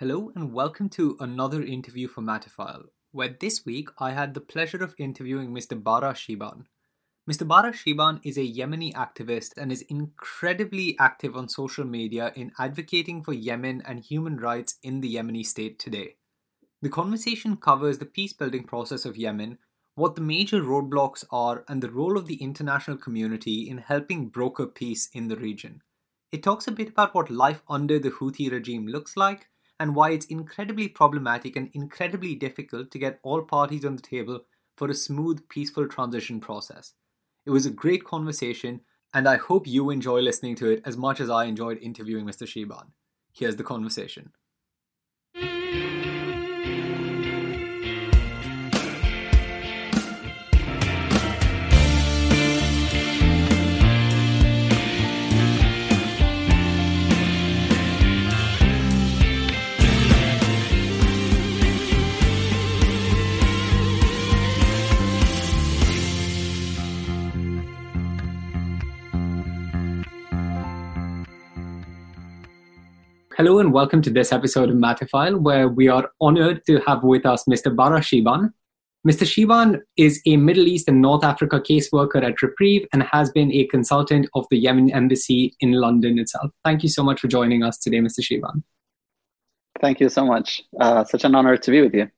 Hello and welcome to another interview for Matterfile, where this week I had the pleasure of interviewing Mr. Bara Shiban. Mr. Bara Shiban is a Yemeni activist and is incredibly active on social media in advocating for Yemen and human rights in the Yemeni state today. The conversation covers the peace building process of Yemen, what the major roadblocks are, and the role of the international community in helping broker peace in the region. It talks a bit about what life under the Houthi regime looks like and why it's incredibly problematic and incredibly difficult to get all parties on the table for a smooth, peaceful transition process. It was a great conversation, and I hope you enjoy listening to it as much as I enjoyed interviewing Mr. Shiban. Here's the conversation. Hello and welcome to this episode of Matterfile, where we are honored to have with us Mr. Bara Shiban. Mr. Shiban is a Middle East and North Africa caseworker at Reprieve and has been a consultant of the Yemen Embassy in London itself. Thank you so much for joining us today, Mr. Shiban. Thank you so much. Uh, such an honor to be with you.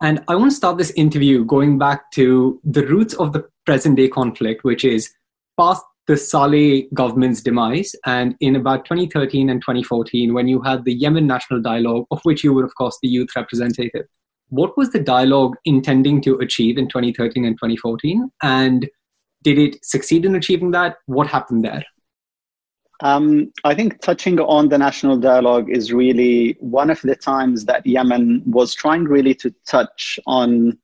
And I want to start this interview going back to the roots of the present day conflict, which is past the Saleh government's demise. And in about 2013 and 2014, when you had the Yemen National Dialogue, of which you were, of course, the youth representative, what was the dialogue intending to achieve in 2013 and 2014? And did it succeed in achieving that? What happened there? Um, I think touching on the national dialogue is really one of the times that Yemen was trying really to touch on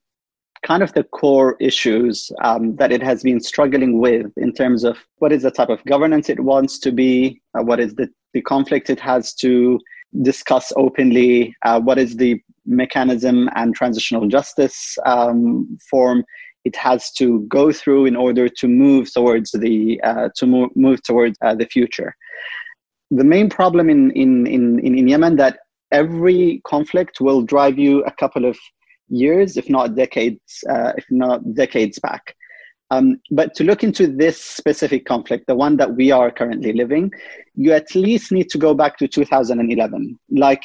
kind of the core issues um, that it has been struggling with in terms of what is the type of governance it wants to be, uh, what is the, the conflict it has to discuss openly, uh, what is the mechanism and transitional justice um, form it has to go through in order to move towards the uh, to move, move towards uh, the future. The main problem in, in, in, in Yemen that every conflict will drive you a couple of years, if not decades, uh, if not decades back. Um, but to look into this specific conflict, the one that we are currently living, you at least need to go back to 2011. Like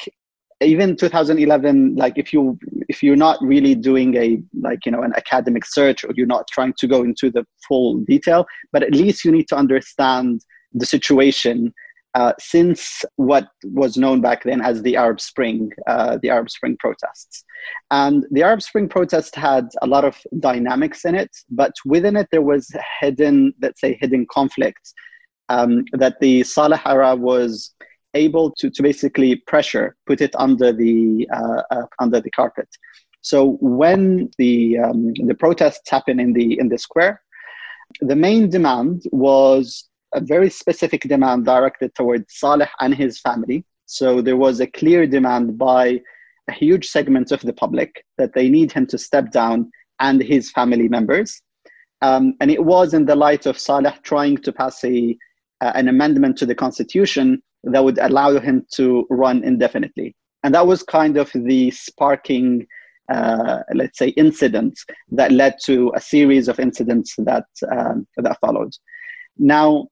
even 2011, like if you if you're not really doing a like you know an academic search or you're not trying to go into the full detail, but at least you need to understand the situation uh, since what was known back then as the Arab Spring, uh, the Arab Spring protests. And the Arab Spring protest had a lot of dynamics in it, but within it there was hidden, let's say, hidden conflicts um, that the Saleh era was able to, to basically pressure, put it under the uh, uh under the carpet. So when the um, the protests happened in the in the square, the main demand was a very specific demand directed towards Saleh and his family. So there was a clear demand by a huge segment of the public that they need him to step down and his family members. Um, and it was in the light of Saleh trying to pass a, uh, an amendment to the constitution that would allow him to run indefinitely. And that was kind of the sparking, uh, let's say, incident that led to a series of incidents that, um, that followed. Now,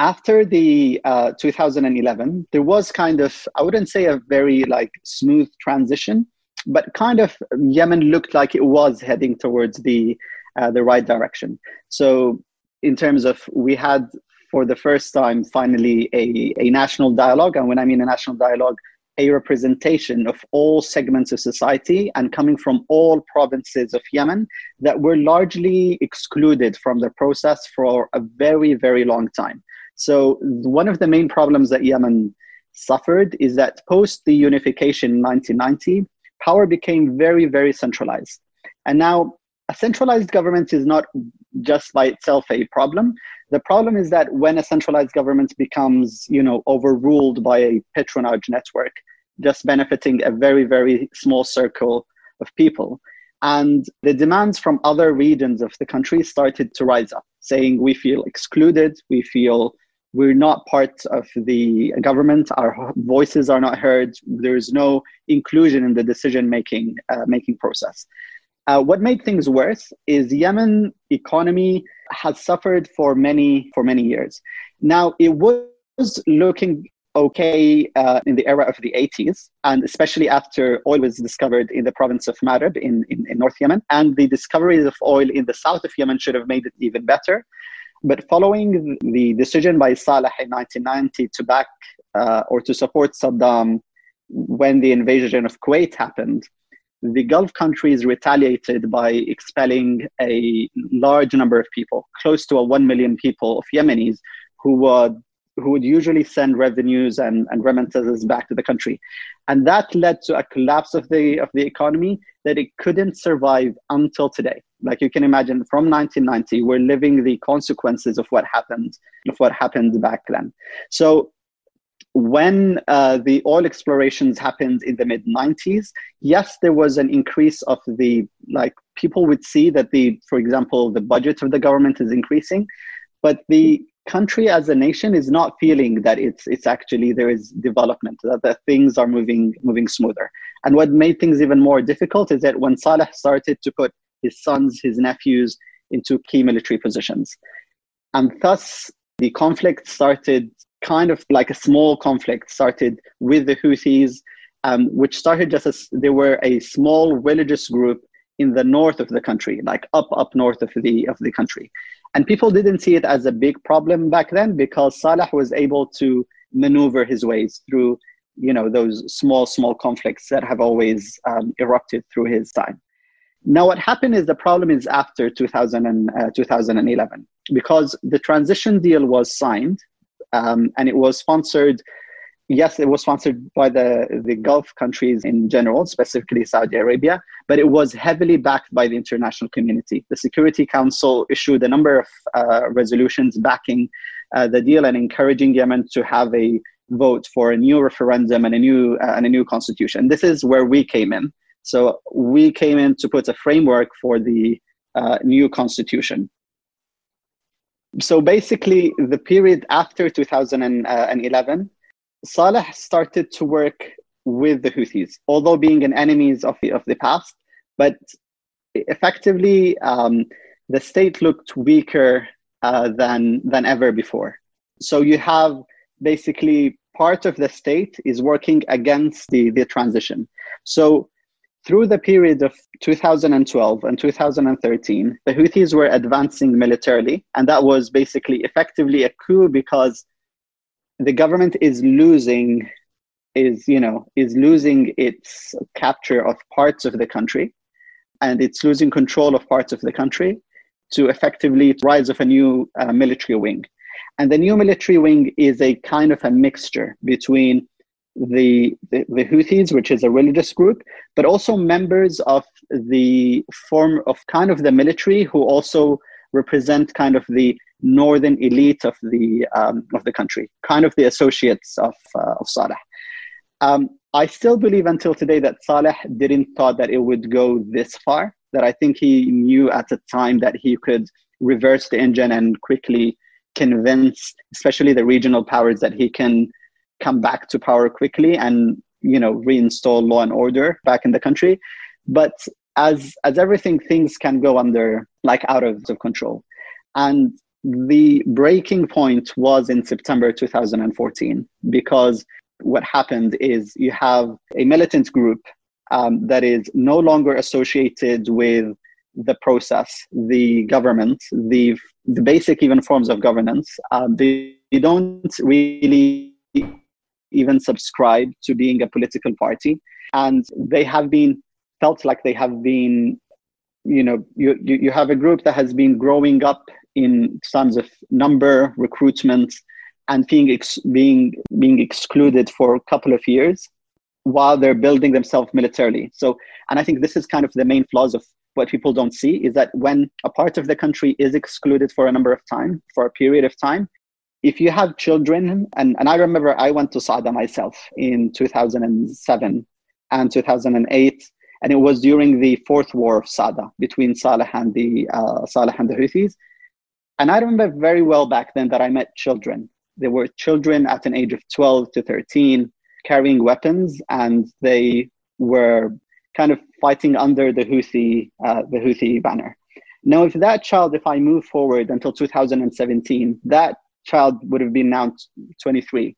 after the uh, 2011, there was kind of, I wouldn't say a very like smooth transition, but kind of Yemen looked like it was heading towards the uh, the right direction. So in terms of we had for the first time finally a, a national dialogue, and when I mean a national dialogue, a representation of all segments of society and coming from all provinces of Yemen that were largely excluded from the process for a very, very long time. So, one of the main problems that Yemen suffered is that post the unification in 1990, power became very, very centralized. And now, a centralized government is not just by itself a problem. The problem is that when a centralized government becomes, you know, overruled by a patronage network, just benefiting a very, very small circle of people. And the demands from other regions of the country started to rise up, saying we feel excluded, we feel we're not part of the government, our voices are not heard, there's no inclusion in the decision making uh, making process. Uh, what made things worse is Yemen economy has suffered for many for many years. Now it was looking okay uh, in the era of the 80s, and especially after oil was discovered in the province of Marib in, in, in, North Yemen. And the discoveries of oil in the south of Yemen should have made it even better. But following the decision by Saleh in 1990 to back uh, or to support Saddam when the invasion of Kuwait happened, the Gulf countries retaliated by expelling a large number of people, close to a 1 million people of Yemenis who were who would usually send revenues and, and remittances back to the country. And that led to a collapse of the, of the economy that it couldn't survive until today. Like you can imagine, from 1990, we're living the consequences of what happened, of what happened back then. So when uh, the oil explorations happened in the mid 90s yes there was an increase of the like people would see that the for example the budget of the government is increasing but the country as a nation is not feeling that it's it's actually there is development that, that things are moving moving smoother. And what made things even more difficult is that when saleh started to put his sons his nephews into key military positions. And thus the conflict started kind of like a small conflict started with the houthis um, which started just as they were a small religious group in the north of the country like up up north of the of the country and people didn't see it as a big problem back then because Saleh was able to maneuver his ways through, you know, those small, small conflicts that have always um, erupted through his time. Now, what happened is the problem is after 2000 and, uh, 2011 because the transition deal was signed um, and it was sponsored yes, it was sponsored by the, the Gulf countries in general, specifically Saudi Arabia, but it was heavily backed by the international community. The Security Council issued a number of uh, resolutions backing uh, the deal and encouraging Yemen to have a vote for a new referendum and a new uh, and a new constitution. This is where we came in. So we came in to put a framework for the uh, new constitution. So basically, the period after 2011 Saleh started to work with the Houthis, although being an enemies of the, of the past, but effectively um, the state looked weaker uh, than than ever before. So you have basically part of the state is working against the, the transition. So through the period of 2012 and 2013, the Houthis were advancing militarily, and that was basically effectively a coup because the government is losing is you know is losing its capture of parts of the country and it's losing control of parts of the country to effectively rise of a new uh, military wing. And the new military wing is a kind of a mixture between the, the, the Houthis, which is a religious group, but also members of the form of kind of the military who also represent kind of the northern elite of the um, of the country, kind of the associates of uh, of Saleh. Um, I still believe until today that Saleh didn't thought that it would go this far. That I think he knew at the time that he could reverse the engine and quickly convince, especially the regional powers, that he can come back to power quickly and you know reinstall law and order back in the country. But as as everything, things can go under like out of control. And the breaking point was in September 2014 because what happened is you have a militant group um, that is no longer associated with the process, the government, the, the basic even forms of governance. Uh, they, they don't really even subscribe to being a political party. And they have been felt like they have been, you know, you, you, you have a group that has been growing up in terms of number, recruitment, and being, ex- being, being excluded for a couple of years while they're building themselves militarily. So, and I think this is kind of the main flaws of what people don't see is that when a part of the country is excluded for a number of time, for a period of time, if you have children, and, and I remember I went to Saada myself in 2007 and 2008, and it was during the fourth war of Saada between Saleh and the uh, Saleh and the Houthis. And I remember very well back then that I met children. There were children at an age of 12 to 13 carrying weapons, and they were kind of fighting under the Houthi, uh, the Houthi banner. Now, if that child, if I move forward until 2017, that child would have been now 23.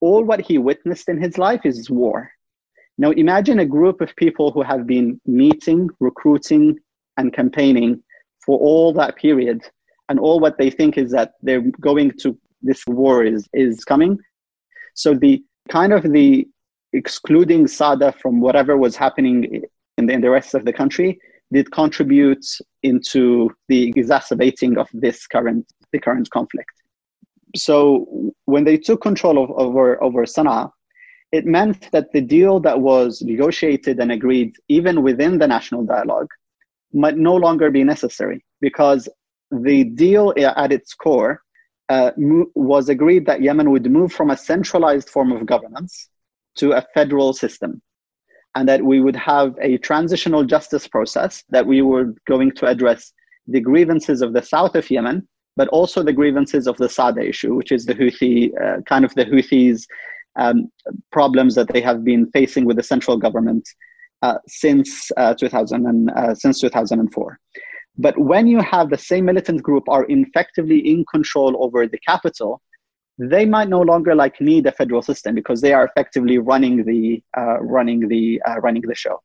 All what he witnessed in his life is war. Now, imagine a group of people who have been meeting, recruiting, and campaigning for all that period, and all what they think is that they're going to this war is is coming. So the kind of the excluding Saada from whatever was happening in the, in the rest of the country did contribute into the exacerbating of this current the current conflict. So when they took control of, over over Sana'a, it meant that the deal that was negotiated and agreed even within the national dialogue might no longer be necessary because the deal at its core uh, was agreed that Yemen would move from a centralized form of governance to a federal system and that we would have a transitional justice process that we were going to address the grievances of the south of Yemen, but also the grievances of the Saada issue, which is the Houthi, uh, kind of the Houthis' um, problems that they have been facing with the central government uh, since uh, 2000 and, uh, since 2004. But when you have the same militant group are effectively in control over the capital, they might no longer like need a federal system because they are effectively running the uh, running the uh, running the show,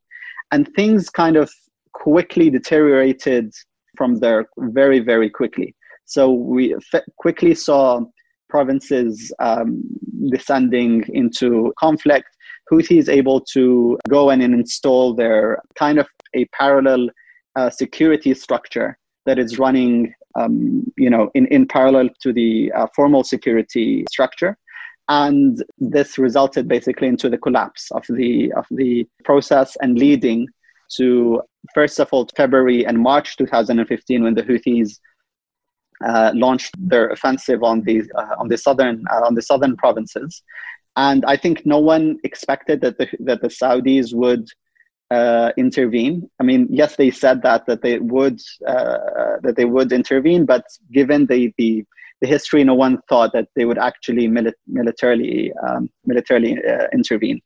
and things kind of quickly deteriorated from there very very quickly. So we f- quickly saw provinces um, descending into conflict. Houthi is able to go in and install their kind of a parallel uh, security structure that is running um, you know, in, in parallel to the uh, formal security structure. And this resulted basically into the collapse of the, of the process and leading to, first of all, February and March 2015, when the Houthis uh, launched their offensive on the, uh, on, the southern, uh, on the southern provinces. And I think no one expected that the, that the Saudis would uh, intervene. I mean, yes, they said that that they would uh, that they would intervene, but given the the, the history, no one thought that they would actually mili- militarily um, militarily uh, intervene.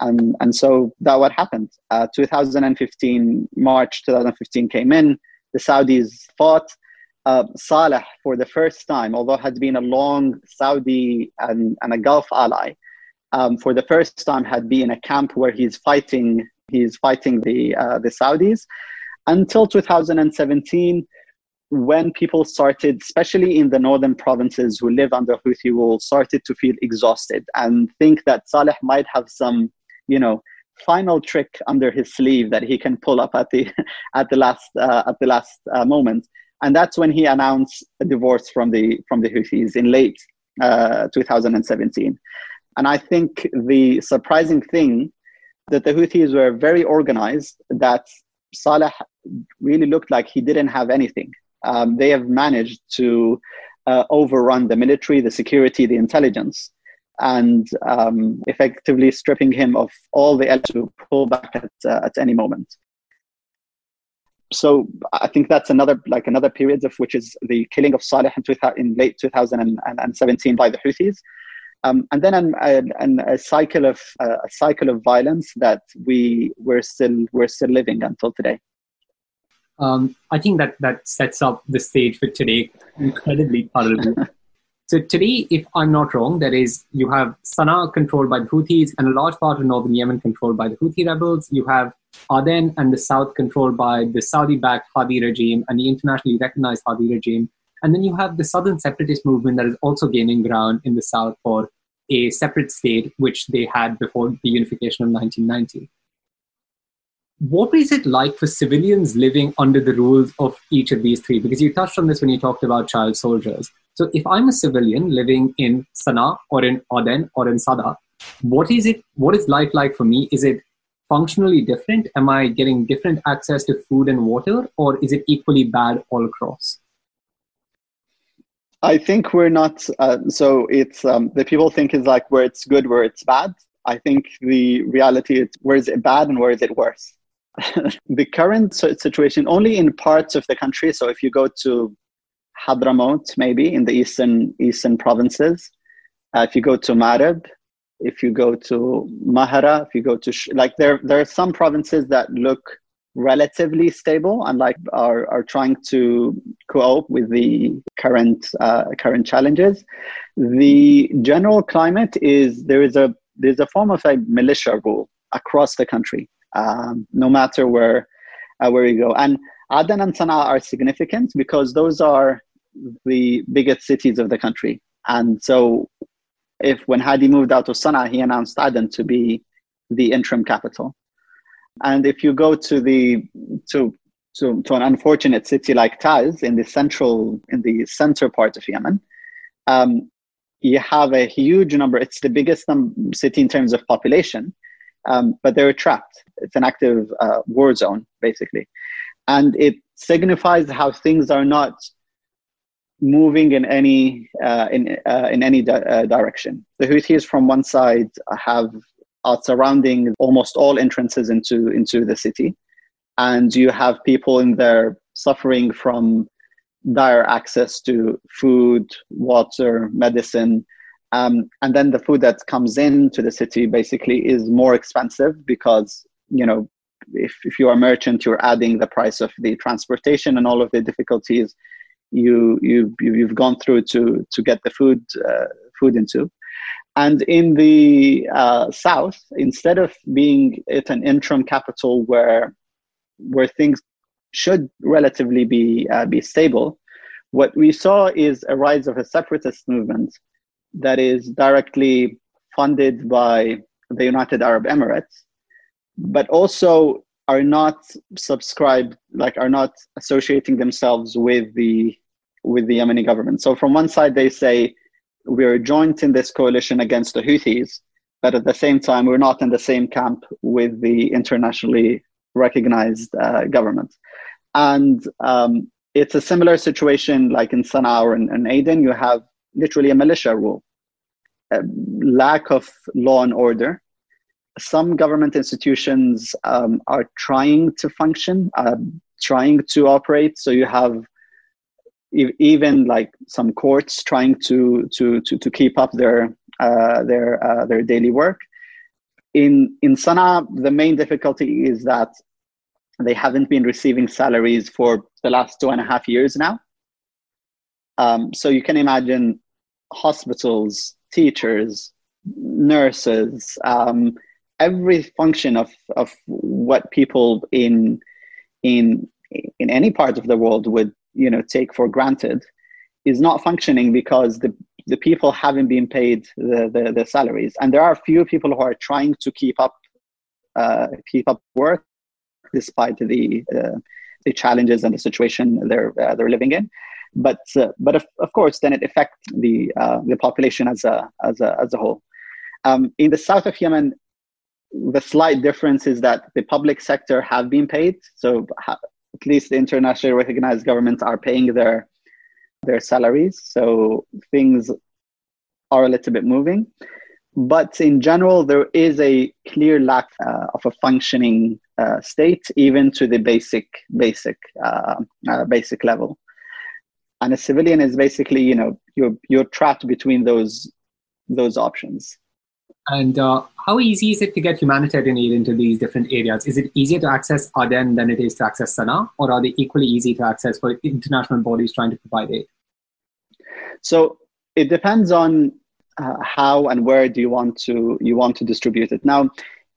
And and so that what happened. Uh, 2015 March 2015 came in. The Saudis fought. Uh, Saleh, for the first time, although had been a long Saudi and, and a Gulf ally, um, for the first time had been in a camp where he's fighting He's fighting the uh, the Saudis until 2017 when people started, especially in the northern provinces who live under Houthi rule, started to feel exhausted and think that Saleh might have some, you know, final trick under his sleeve that he can pull up at the at the last uh, at the last uh, moment. And that's when he announced a divorce from the from the Houthis in late uh, 2017. And I think the surprising thing that the Houthis were very organized, that Saleh really looked like he didn't have anything. Um, they have managed to uh, overrun the military, the security, the intelligence, and um, effectively stripping him of all the elements to pull back at, uh, at any moment. So I think that's another like another period of which is the killing of Saleh in, in late 2017 by the Houthis, um, and then an, an, a cycle of uh, a cycle of violence that we we're still we're still living until today. Um, I think that that sets up the stage for today incredibly thoroughly. so today, if I'm not wrong, that is, you have Sana'a controlled by the Houthis and a large part of northern Yemen controlled by the Houthi rebels. You have Aden and the south controlled by the Saudi-backed Hadi regime and the internationally recognized Hadi regime. And then you have the southern separatist movement that is also gaining ground in the south for a separate state, which they had before the unification of 1990. What is it like for civilians living under the rules of each of these three? Because you touched on this when you talked about child soldiers. So if I'm a civilian living in Sana'a or in Aden or in Saada, what is it? What is life like for me? Is it functionally different? Am I getting different access to food and water, or is it equally bad all across? I think we're not. Uh, so it's um, the people think is like where it's good, where it's bad. I think the reality is where is it bad and where is it worse. the current situation only in parts of the country. So if you go to Hadramaut, maybe in the eastern eastern provinces, uh, if you go to Marib, if you go to Mahara, if you go to like there there are some provinces that look relatively stable and like are, are trying to cope with the current uh, current challenges. The general climate is there is a there's a form of a militia rule across the country, um, no matter where uh, where you go. And Aden and Sana'a are significant because those are the biggest cities of the country. And so, if when Hadi moved out of Sana'a, he announced Aden to be the interim capital. And if you go to the to to, to an unfortunate city like Taiz in the central in the center part of Yemen, um, you have a huge number. It's the biggest num- city in terms of population, um, but they're trapped. It's an active uh, war zone basically, and it signifies how things are not moving in any uh, in uh, in any di- uh, direction. The Houthis from one side have are surrounding almost all entrances into into the city, and you have people in there suffering from dire access to food, water, medicine. Um, and then the food that comes into the city basically is more expensive because you know if, if you are a merchant you're adding the price of the transportation and all of the difficulties you you you've gone through to to get the food uh, food into and in the uh, south, instead of being at an interim capital where where things should relatively be uh, be stable, what we saw is a rise of a separatist movement that is directly funded by the United Arab Emirates, but also are not subscribed, like are not associating themselves with the with the Yemeni government. So from one side, they say we're joined in this coalition against the Houthis, but at the same time, we're not in the same camp with the internationally recognized uh, government. And um, it's a similar situation like in Sana'a or in, in Aden. You have literally a militia rule, a lack of law and order. Some government institutions um, are trying to function, uh, trying to operate. So you have even like some courts trying to to to, to keep up their uh, their uh, their daily work. In in Sana'a, the main difficulty is that they haven't been receiving salaries for the last two and a half years now. Um, so you can imagine hospitals, teachers, nurses, um, every function of of what people in in in any part of the world would you know take for granted is not functioning because the the people haven't been paid the, the, the salaries. And there are few people who are trying to keep up uh, keep up work despite the uh, the challenges and the situation they're uh, they're living in. But uh, but of, of course then it affects the uh, the population as a as a as a whole. Um, in the south of Yemen the slight difference is that the public sector have been paid. So at least the internationally recognized governments are paying their their salaries. So things are a little bit moving. But in general there is a clear lack uh, of a functioning uh, state even to the basic basic uh, uh basic level. And a civilian is basically you know you're you're trapped between those those options And uh, how easy is it to get humanitarian aid into these different areas? Is it easier to access Aden than it is to access Sana'a, or are they equally easy to access for international bodies trying to provide aid? So it depends on uh, how and where do you want to you want to distribute it. Now,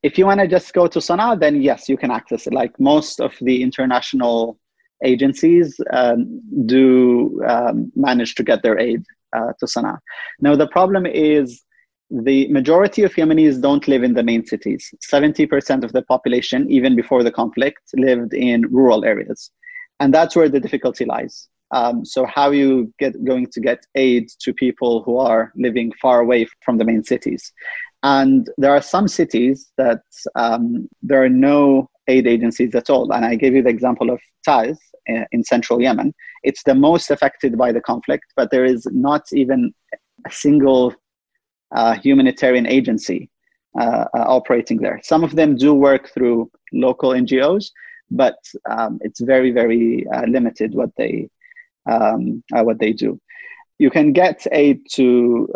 if you want to just go to Sana'a, then yes, you can access it. Like most of the international agencies um, do um, manage to get their aid uh, to Sana'a. Now, the problem is the majority of Yemenis don't live in the main cities. 70% of the population, even before the conflict, lived in rural areas. And that's where the difficulty lies. Um, so, how are you get, going to get aid to people who are living far away from the main cities? And there are some cities that um, there are no aid agencies at all. And I gave you the example of Taiz uh, in central Yemen. It's the most affected by the conflict, but there is not even a single humanitarian agency uh, uh operating there. Some of them do work through local NGOs, but um, it's very, very uh, limited what they um, what they do. You can get aid to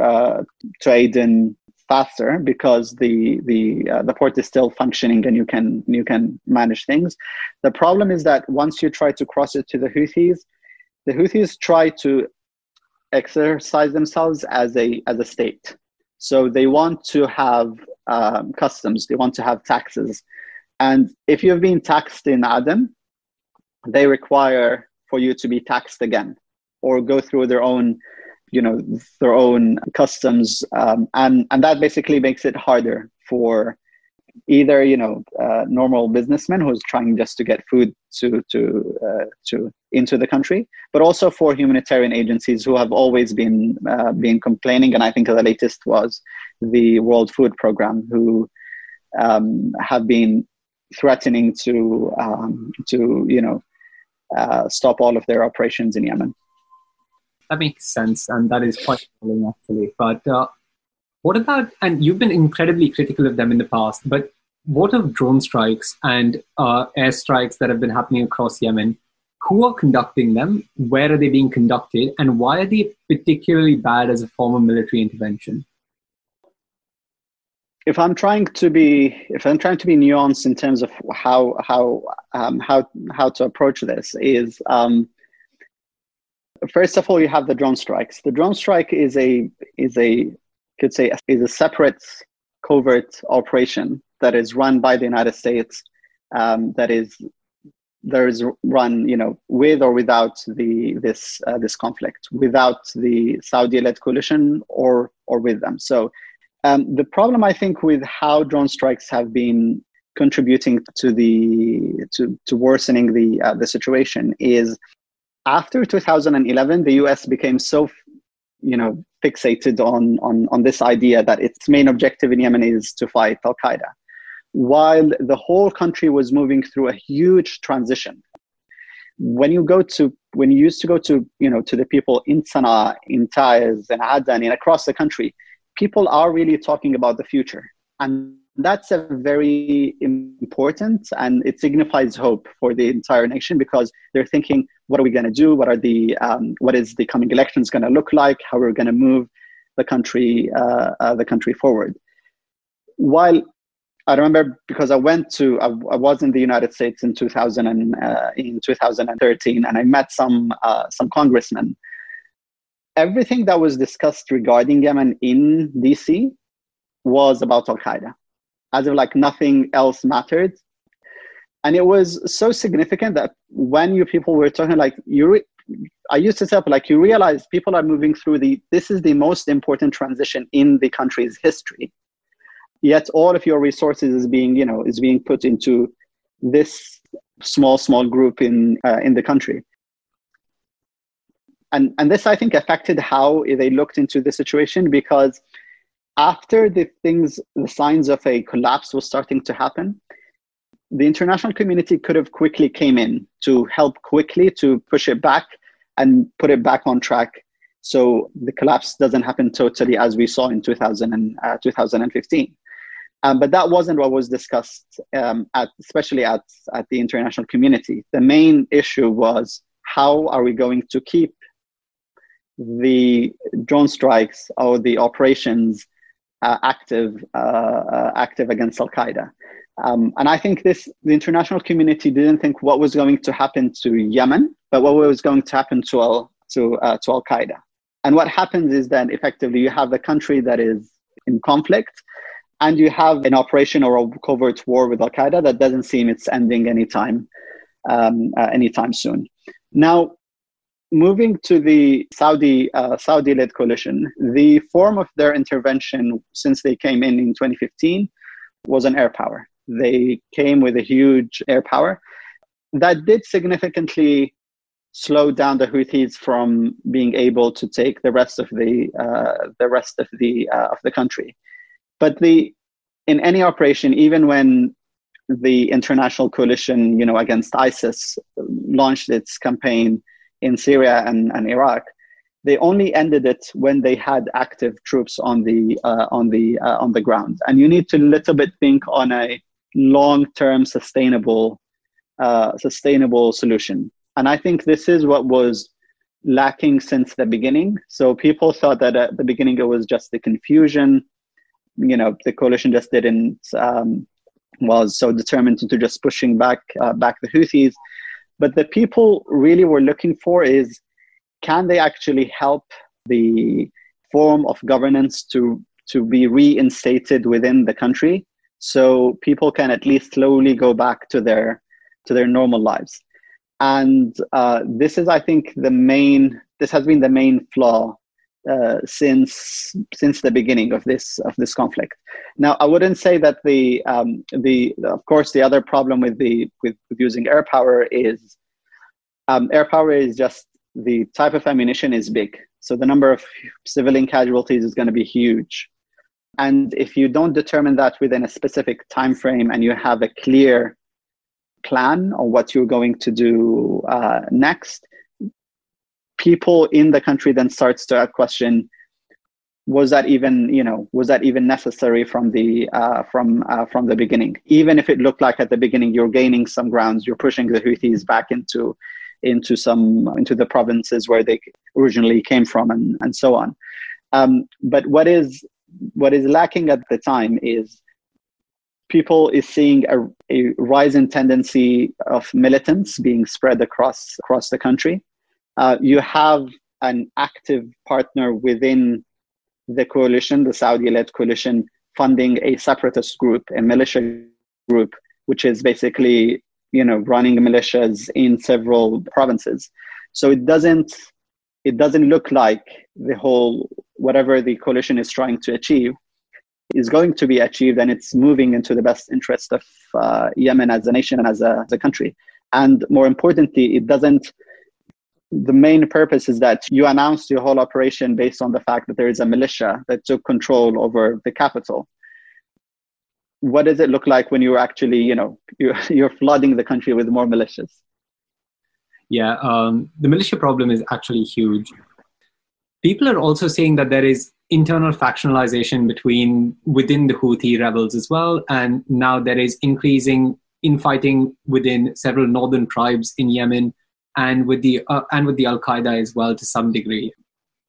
to Aden faster because the the uh, the port is still functioning and you can you can manage things. The problem is that once you try to cross it to the Houthis, the Houthis try to exercise themselves as a as a state. So they want to have um, customs, they want to have taxes, and if you've been taxed in Aden, they require for you to be taxed again or go through their own you know their own customs um, and and that basically makes it harder for either you know uh, normal businessmen who's trying just to get food to to uh, to into the country but also for humanitarian agencies who have always been uh, been complaining and i think the latest was the world food program who um, have been threatening to um, to you know uh, stop all of their operations in yemen that makes sense, and that is quite telling actually. But uh, what about? And you've been incredibly critical of them in the past, but what of drone strikes and uh, airstrikes that have been happening across Yemen? Who are conducting them? Where are they being conducted? And why are they particularly bad as a form of military intervention? if I'm trying to be if I'm trying to be nuanced in terms of how how um, how how to approach this is um, first of all, you have the drone strikes. The drone strike is a is a could say is a separate covert operation that is run by the United States. Um, that is there is run you know with or without the this uh, this conflict without the Saudi-led coalition or or with them. So um, the problem I think with how drone strikes have been contributing to the to, to worsening the uh, the situation is after 2011, the US became so, you know, fixated on, on, on this idea that its main objective in Yemen is to fight Al Qaeda, while the whole country was moving through a huge transition. When you go to, when you used to go to, you know, to the people in Sana'a, in Taiz, and Aden, and across the country, people are really talking about the future. And that's a very important and it signifies hope for the entire nation because they're thinking what are we going to do? What are the um, what is the coming elections going to look like? How we're going to move the country uh, uh, the country forward. While I remember because I went to I, was in the United States in 2000 and, uh, in 2013 and I met some uh, some congressmen. Everything that was discussed regarding Yemen in DC was about Al Qaeda as if like nothing else mattered. And it was so significant that when you people were talking, like you, re- I used to say, like you realize people are moving through the. This is the most important transition in the country's history. Yet all of your resources is being, you know, is being put into this small, small group in uh, in the country. And and this I think affected how they looked into the situation because after the things, the signs of a collapse was starting to happen, the international community could have quickly came in to help quickly to push it back and put it back on track. So the collapse doesn't happen totally as we saw in 2000 and, uh, 2015 um, but that wasn't what was discussed um, at, especially at, at the international community. The main issue was how are we going to keep the drone strikes or the operations uh, active uh, uh, active against Al Qaeda. Um, and I think this the international community didn't think what was going to happen to Yemen, but what was going to happen to Al to uh, to Al Qaeda. And what happens is that effectively you have a country that is in conflict, and you have an operation or a covert war with Al Qaeda that doesn't seem it's ending anytime um, uh, anytime soon. Now, moving to the Saudi uh, Saudi-led coalition, the form of their intervention since they came in in 2015 was an air power. They came with a huge air power that did significantly slow down the Houthis from being able to take the rest of the uh, the rest of the uh, of the country. But the in any operation, even when the international coalition, you know, against ISIS launched its campaign in Syria and, and Iraq, they only ended it when they had active troops on the uh, on the uh, on the ground. And you need to a little bit think on a long-term sustainable uh, sustainable solution. And I think this is what was lacking since the beginning. So people thought that at the beginning it was just the confusion. You know, the coalition just didn't um, was so determined to just pushing back uh, back the Houthis. But the people really were looking for is can they actually help the form of governance to to be reinstated within the country? So people can at least slowly go back to their to their normal lives. And uh, this is i think the main this has been the main flaw uh, since since the beginning of this of this conflict now i wouldn't say that the um, the of course the other problem with the with, with using air power is um, air power is just the type of ammunition is big. So the number of civilian casualties is going to be huge. And if you don't determine that within a specific time frame and you have a clear plan on what you're going to do uh, next, people in the country then starts to question was that even you know was that even necessary from the uh, from uh, from the beginning even if it looked like at the beginning you're gaining some grounds you're pushing the houthis back into into some into the provinces where they originally came from and, and so on. Um, but what is what is lacking at the time is people is seeing a, a rising tendency of militants being spread across across the country. Uh, you have an active partner within the coalition, the Saudi-led coalition, funding a separatist group, a militia group, which is basically you know running militias in several provinces. So it doesn't it doesn't look like the whole whatever the coalition is trying to achieve is going to be achieved and it's moving into the best interest of uh, yemen as a nation and as a, as a country. And more importantly it doesn't the main purpose is that you announced your whole operation based on the fact that there is a militia that took control over the capital. What does it look like when you're actually you know you're, you're flooding the country with more militias? Yeah um, the militia problem is actually huge. People are also saying that there is internal factionalization between within the houthi rebels as well and now there is increasing infighting within several northern tribes in yemen and with the uh, and with the al qaeda as well to some degree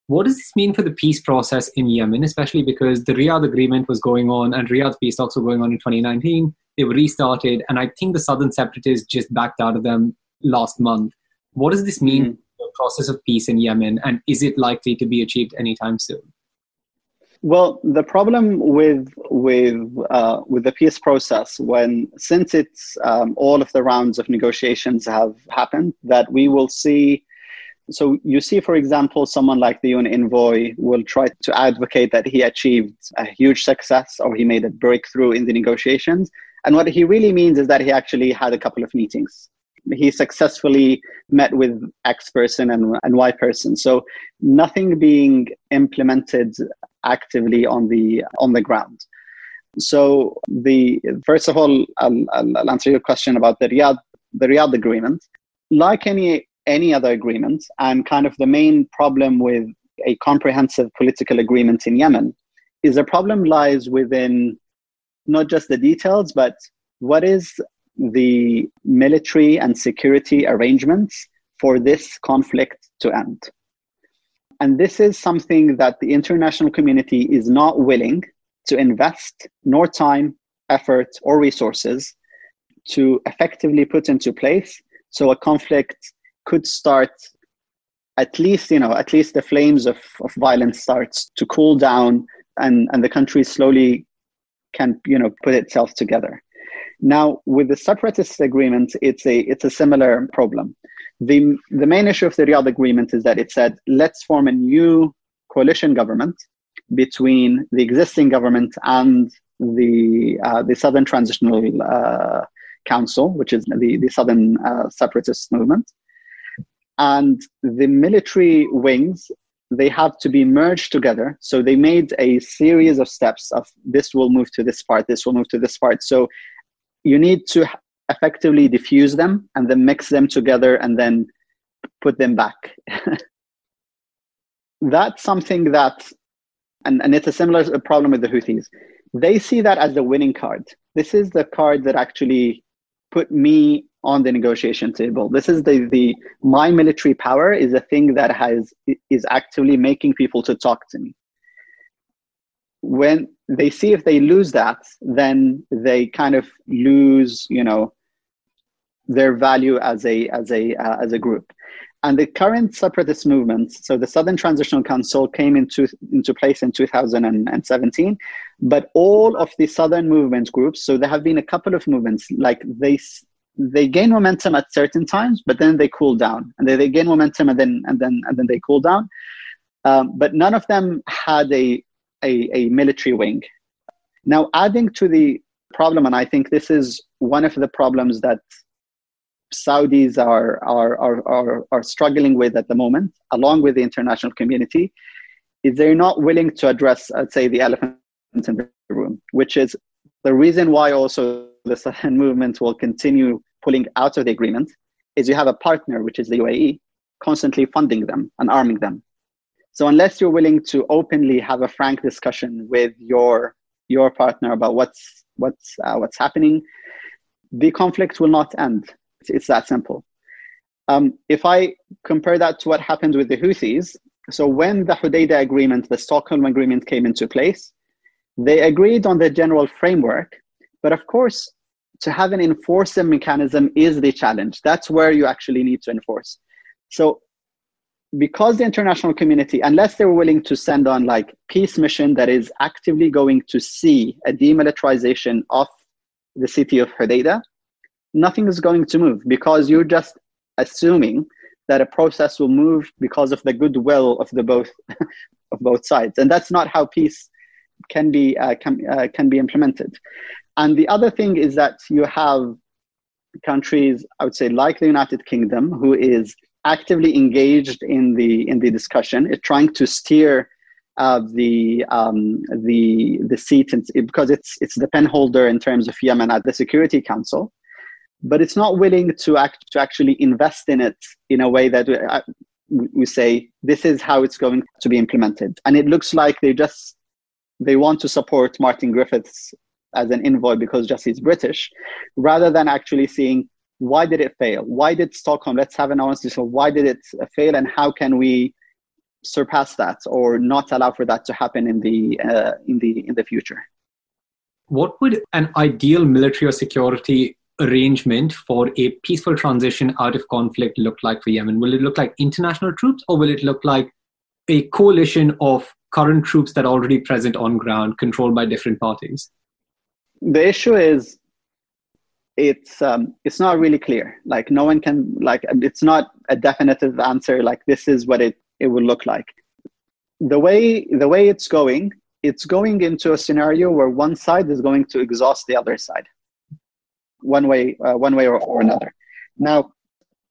what does this mean for the peace process in Yemen, especially because the Riyadh agreement was going on and Riyadh peace talks were going on in 2019? They were restarted, and I think the southern separatists just backed out of them last month. What does this mean mm-hmm. for the process of peace in Yemen, and is it likely to be achieved anytime soon? Well, the problem with with uh, with the peace process, when since it's um, all of the rounds of negotiations have happened, that we will see so you see, for example, someone like the UN envoy will try to advocate that he achieved a huge success or he made a breakthrough in the negotiations. And what he really means is that he actually had a couple of meetings. He successfully met with X person and, and Y person. So nothing being implemented actively on the on the ground. So the first of all, I'll, I'll answer your question about the Riyadh the Riyadh agreement. Like any any other agreement. And kind of the main problem with a comprehensive political agreement in Yemen is the problem lies within not just the details, but what is the military and security arrangements for this conflict to end. And this is something that the international community is not willing to invest nor time, effort, or resources to effectively put into place. So a conflict could start at least you know at least the flames of, of violence starts to cool down and and the country slowly can you know put itself together. Now with the separatist agreement it's a it's a similar problem the the main issue of the Riyadh agreement is that it said let's form a new coalition government between the existing government and the uh, the Southern Transitional uh, Council, which is the the Southern uh, separatist movement, and the military wings they have to be merged together. So they made a series of steps of this will move to this part this will move to this part. So you need to effectively diffuse them and then mix them together and then put them back that's something that and, and it's a similar problem with the houthis they see that as the winning card this is the card that actually put me on the negotiation table. This is the, the my military power is a thing that has is actively making people to talk to me. When they see if they lose that, then they kind of lose, you know, their value as a as a uh, as a group. And the current separatist movements, so the Southern Transitional Council came into, into place in 2017, but all of the Southern movement groups, so there have been a couple of movements, like they they gain momentum at certain times, but then they cool down, and they, they gain momentum and then and then and then they cool down. Um, but none of them had a, a a military wing. Now, adding to the problem, and I think this is one of the problems that Saudis are, are, are, are, are struggling with at the moment, along with the international community, is they're not willing to address, I'd say, the elephant in the room, which is the reason why also the Southern movement will continue pulling out of the agreement is you have a partner, which is the UAE, constantly funding them and arming them. So unless you're willing to openly have a frank discussion with your your partner about what's what's uh, what's happening, the conflict will not end. It's, it's that simple. Um, if I compare that to what happened with the Houthis, so when the Hudaydah agreement, the Stockholm agreement came into place, they agreed on the general framework, but of course, to have an enforcement mechanism is the challenge. That's where you actually need to enforce. So, because the international community, unless they're willing to send on like peace mission that is actively going to see a demilitarization of the city of Hudaydah, nothing is going to move because you're just assuming that a process will move because of the goodwill of the both of both sides, and that's not how peace can be uh, can uh, can be implemented. And the other thing is that you have countries, I would say, like the United Kingdom, who is actively engaged in the in the discussion, is trying to steer uh, the um, the the seat in, because it's it's the penholder in terms of Yemen at the Security Council, but it's not willing to act to actually invest in it in a way that uh, we say this is how it's going to be implemented, and it looks like they just they want to support Martin Griffiths as an envoy because just he's British, rather than actually seeing why did it fail? Why did Stockholm? Let's have an honest discussion. Why did it fail, and how can we surpass that or not allow for that to happen in the uh, in the in the future? What would an ideal military or security arrangement for a peaceful transition out of conflict look like for Yemen? Will it look like international troops, or will it look like a coalition of current troops that are already present on ground, controlled by different parties? The issue is it's um, it's not really clear. Like no one can like it's not a definitive answer. Like this is what it it would look like. The way the way it's going, it's going into a scenario where one side is going to exhaust the other side, one way uh, one way or, or another. Now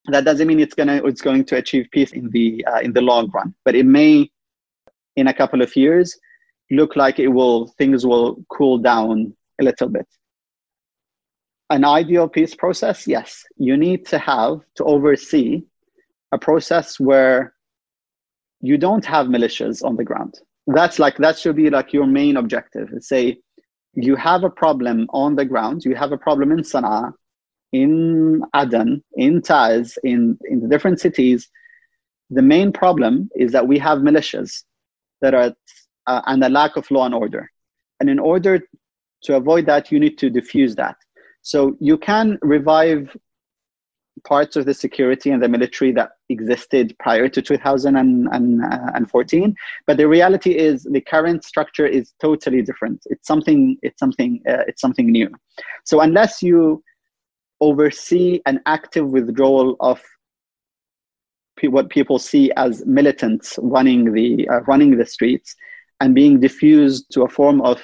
that doesn't mean it's gonna it's going to achieve peace in the uh, in the long run, but it may in a couple of years look like it will things will cool down a little bit an ideal peace process? Yes. You need to have to oversee a process where you don't have militias on the ground. That's like that should be like your main objective. Say you have a problem on the ground. You have a problem in sana'a in aden in taiz in in the different cities. The main problem is that we have militias that are uh, and a lack of law and order. And in order to avoid that, you need to diffuse that. So you can revive parts of the security and the military that existed prior to 2014 but the reality is the current structure is totally different. It's something it's something uh, it's something new. So unless you oversee an active withdrawal of what people see as militants running the uh, running the streets and being diffused to a form of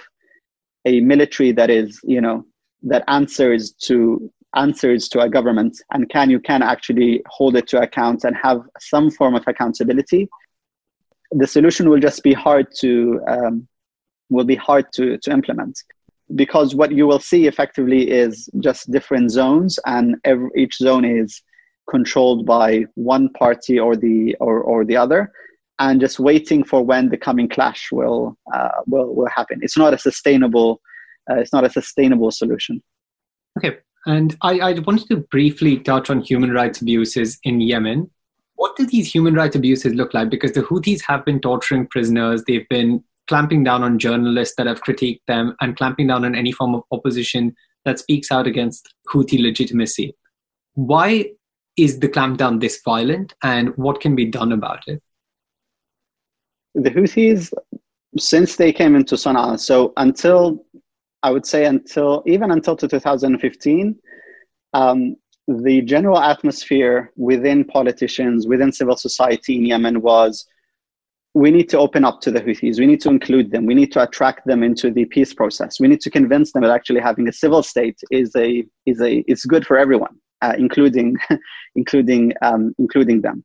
a military that is you know that answers to answers to a government? And can you can actually hold it to account and have some form of accountability? The solution will just be hard to um, will be hard to, to implement. Because what you will see effectively is just different zones and every, each zone is controlled by one party or the or, or the other and just waiting for when the coming clash will uh, will will happen. It's not a sustainable Uh, it's not a sustainable solution okay and I, I wanted to briefly touch on human rights abuses in Yemen. What do these human rights abuses look like? Because the Houthis have been torturing prisoners, they've been clamping down on journalists that have critiqued them, and clamping down on any form of opposition that speaks out against Houthi legitimacy. Why is the clampdown this violent, and what can be done about it? The Houthis, since they came into Sana'a, so until I would say until even until to 2015, um, the general atmosphere within politicians, within civil society in Yemen was we need to open up to the Houthis. We need to include them. We need to attract them into the peace process. We need to convince them that actually having a civil state is a is a is good for everyone, uh, including including um, including them.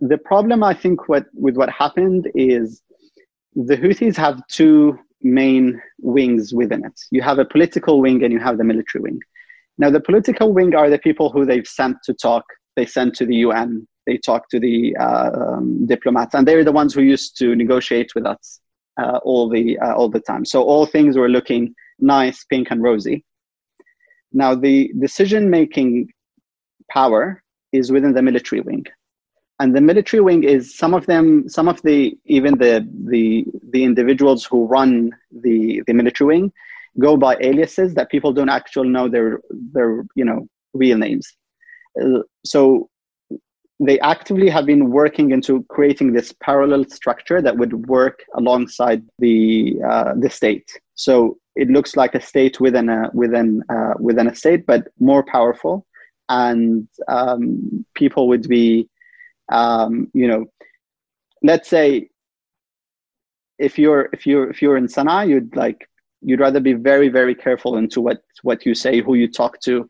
The problem, I think, what with what happened is the Houthis have two main wings within it. You have a political wing and you have the military wing. Now, the political wing are the people who they've sent to talk. They sent to the UN. They talk to the uh, um, diplomats, and they're the ones who used to negotiate with us uh, all the uh, all the time. So all things were looking nice, pink, and rosy. Now, the decision making power is within the military wing and the military wing is some of them some of the even the the the individuals who run the the military wing go by aliases that people don't actually know their their you know real names. Uh, so they actively have been working into creating this parallel structure that would work alongside the uh, the state. So it looks like a state within a within uh, within a state but more powerful. And um, people would be um, you know let's say if you're if you're if you're in Sana'a, you'd like you'd rather be very very careful into what what you say, who you talk to,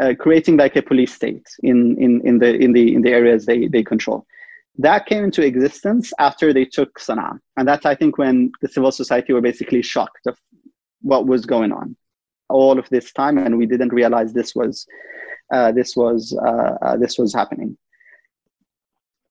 uh, creating like a police state in in in the in the in the areas they they control. That came into existence after they took Sana'a, and that's I think when the civil society were basically shocked of what was going on all of this time, and we didn't realize this was uh, this was uh, uh this was happening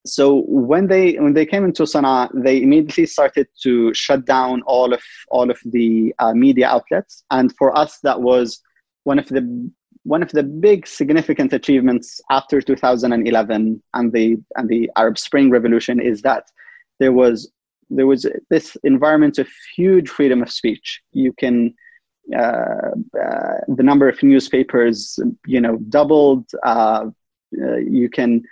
so when they when they came into Sana'a, they immediately started to shut down all of all of the uh, media outlets, and for us that was one of the one of the big significant achievements after 2011 and the and the Arab Spring Revolution is that there was there was this environment of huge freedom of speech. You can uh, uh, the number of newspapers, you know, doubled. Uh, uh you can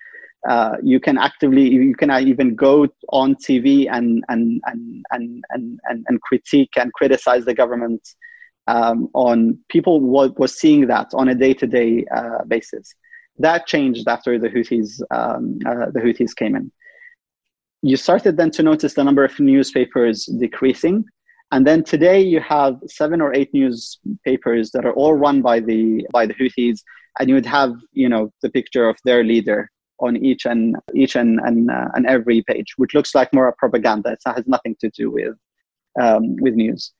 uh, you can actively you can even go on TV and and and and and and, critique and criticize the government um, on people was, was seeing that on a day to day basis. That changed after the Houthis um, uh, the Houthis came in. You started then to notice the number of newspapers decreasing, and then today you have seven or eight newspapers that are all run by the by the Houthis, and you would have you know the picture of their leader on each and each and and, uh, and every page, which looks like more propaganda. It has nothing to do with um, with news.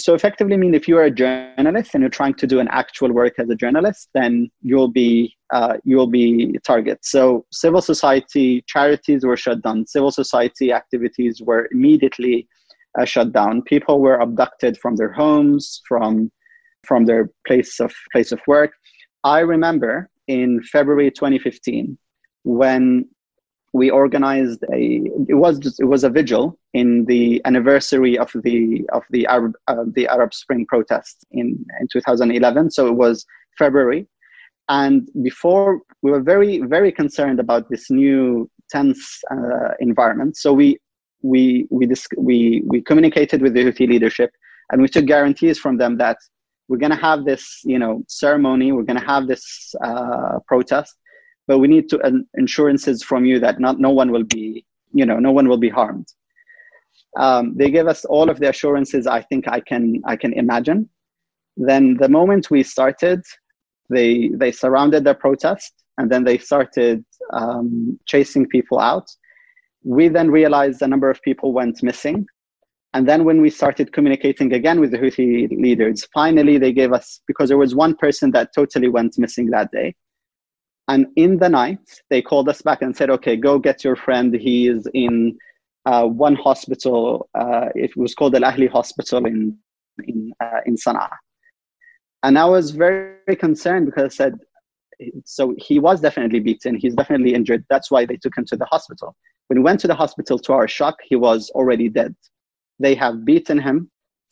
So effectively, I mean, if you are a journalist and you're trying to do an actual work as a journalist, then you'll be uh, you'll be target. So civil society charities were shut down. Civil society activities were immediately uh, shut down. People were abducted from their homes, from from their place of place of work. I remember in February 2015 when we organized a it was just, it was a vigil in the anniversary of the of the Arab uh, the Arab Spring protests in in 2011 so it was February. And before we were very very concerned about this new tense uh, environment. So we we we, disc- we we communicated with the Houthi leadership and we took guarantees from them that we're going to have this you know ceremony we're going to have this uh, protest but we need to uh, insurances from you that not no one will be you know no one will be harmed. Um, they gave us all of the assurances i think i can i can imagine. Then the moment we started they they surrounded the protest and then they started um, chasing people out. We then realized a number of people went missing. And then when we started communicating again with the houthi leaders finally they gave us because there was one person that totally went missing that day and in the night, they called us back and said, okay, go get your friend. He is in uh, one hospital. Uh, it was called Al Ahli Hospital in, in, uh, in Sana'a. And I was very concerned because I said, so he was definitely beaten. He's definitely injured. That's why they took him to the hospital. When we went to the hospital, to our shock, he was already dead. They have beaten him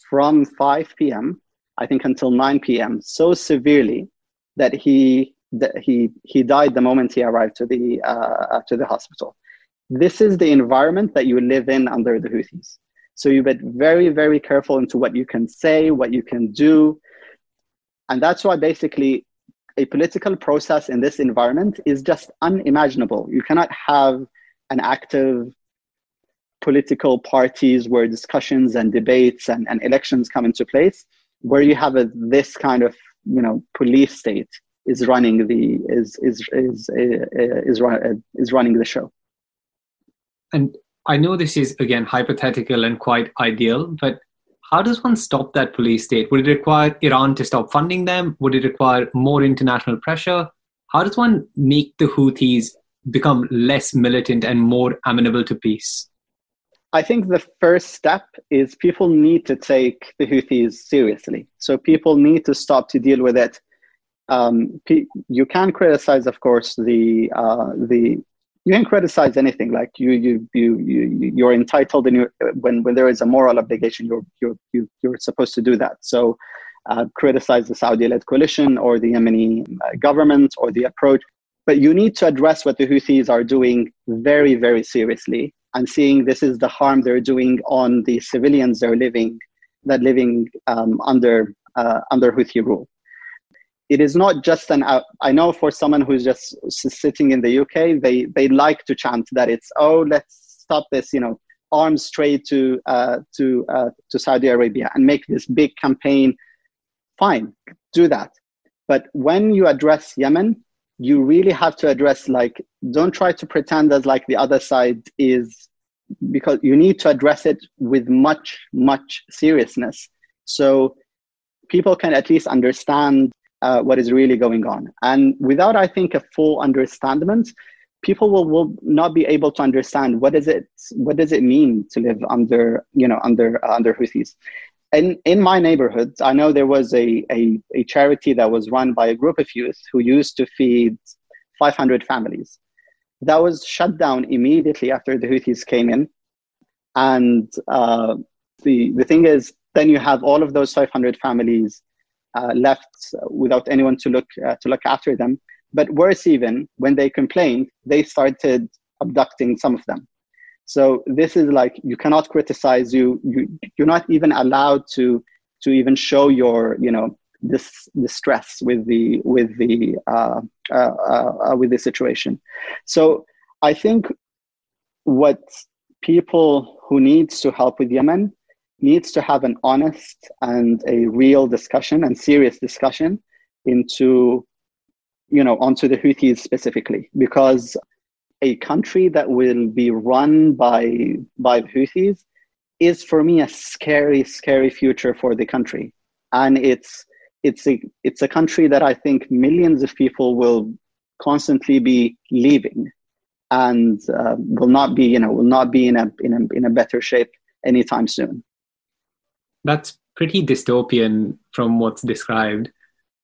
from 5 p.m., I think, until 9 p.m., so severely that he that he he died the moment he arrived to the uh, to the hospital. This is the environment that you live in under the Houthis. So you be very very careful into what you can say, what you can do, and that's why basically a political process in this environment is just unimaginable. You cannot have an active political parties where discussions and debates and, and elections come into place where you have a, this kind of you know police state is running the is is is uh, is, is running the show. And I know this is again hypothetical and quite ideal, but how does one stop that police state? Would it require Iran to stop funding them? Would it require more international pressure? How does one make the Houthis become less militant and more amenable to peace? I think the first step is people need to take the Houthis seriously. So people need to stop to deal with it um, you can criticize, of course, the uh, the you can criticize anything. Like you you you you you're entitled, and you when when there is a moral obligation, you're you're you, you're supposed to do that. So. Uh, criticize the Saudi-led coalition or the Yemeni uh, government or the approach, but you need to address what the Houthis are doing very, very seriously and seeing this is the harm they're doing on the civilians they're living that living um, under uh, under Houthi rule it is not just an uh, i know for someone who's just sitting in the uk they they like to chant that it's oh let's stop this you know arms trade to uh, to uh, to saudi arabia and make this big campaign. Fine do that. But when you address yemen you really have to address like don't try to pretend as like the other side is because you need to address it with much much seriousness. So people can at least understand uh, what is really going on. And without, I think, a full understanding, people will, will not be able to understand what is it what does it mean to live under you know under uh, under Houthis. In in my neighborhood, I know there was a, a a charity that was run by a group of youth who used to feed 500 families. That was shut down immediately after the Houthis came in, and uh, the the thing is, then you have all of those 500 families uh, left without anyone to look uh, to look after them. But worse even, when they complained, they started abducting some of them. So this is like you cannot criticize you. You you're not even allowed to to even show your you know this distress with the with the uh, uh, uh, with the situation. So I think what people who needs to help with Yemen needs to have an honest and a real discussion and serious discussion into you know onto the Houthis specifically. Because a country that will be run by by the Houthis is for me a scary scary future for the country. And it's it's a it's a country that I think millions of people will constantly be leaving and uh, will not be you know will not be in a in a in a better shape anytime soon that's pretty dystopian from what's described.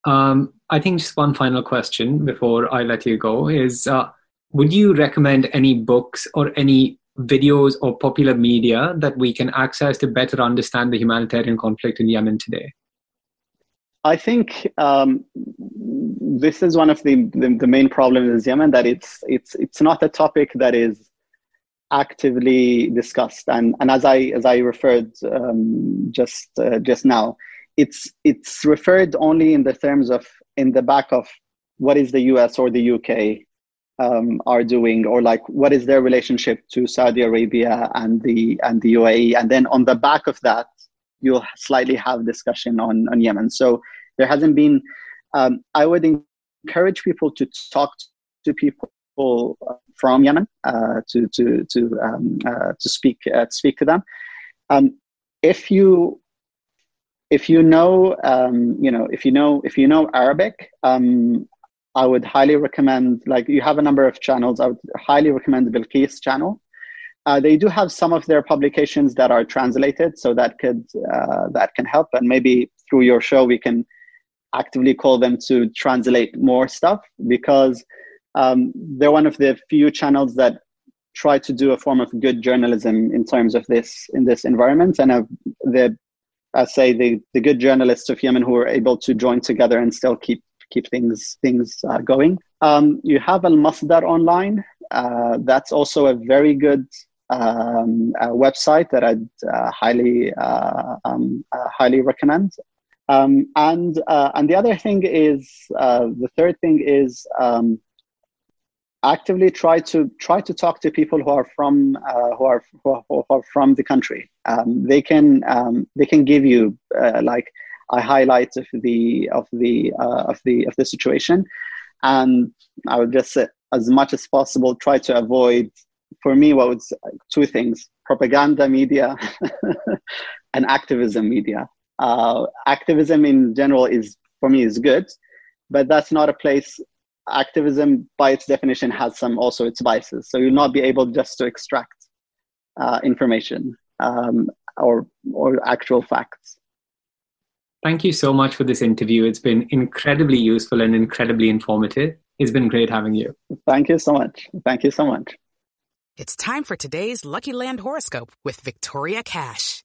Um, I think just one final question before I let you go is uh, would you recommend any books or any videos or popular media that we can access to better understand the humanitarian conflict in Yemen today? I think um, this is one of the, the, the main problems in Yemen that it's it's it's not a topic that is actively discussed and and as I as I referred um, just uh, just now, it's it's referred only in the terms of in the back of what is the U.S. or the U.K. Um, are doing, or like what is their relationship to Saudi Arabia and the and the UAE, and then on the back of that, you'll slightly have discussion on on Yemen. So there hasn't been. Um, I would encourage people to talk to people from Yemen uh, to to to um, uh, to speak uh, to speak to them. Um, if you if you know um, you know if you know if you know Arabic, um, I would highly recommend, like you have a number of channels, I would highly recommend the Bilqis channel. Uh, they do have some of their publications that are translated, so that could uh, that can help. And maybe through your show, we can actively call them to translate more stuff because um, they're one of the few channels that try to do a form of good journalism in terms of this in this environment. And uh, the I say the the good journalists of Yemen who are able to join together and still keep keep things things uh, going. Um, you have Al Masdar online. Uh, that's also a very good um, uh, website that I'd uh, highly uh, um, highly recommend. Um, and and the other thing is the third thing is um, actively try to try to talk to people who are from who are who are from the country. Um, they can um, they can give you like a highlight of the of the uh, of the of the situation, and I would just say, as much as possible try to avoid. For me, what was two things: propaganda media and activism media. Uh, activism in general is for me is good, but that's not a place. Activism, by its definition, has some also its biases. So you'll not be able just to extract uh, information um, or or actual facts. Thank you so much for this interview. It's been incredibly useful and incredibly informative. It's been great having you. Thank you so much. Thank you so much. It's time for today's Lucky Land horoscope with Victoria Cash.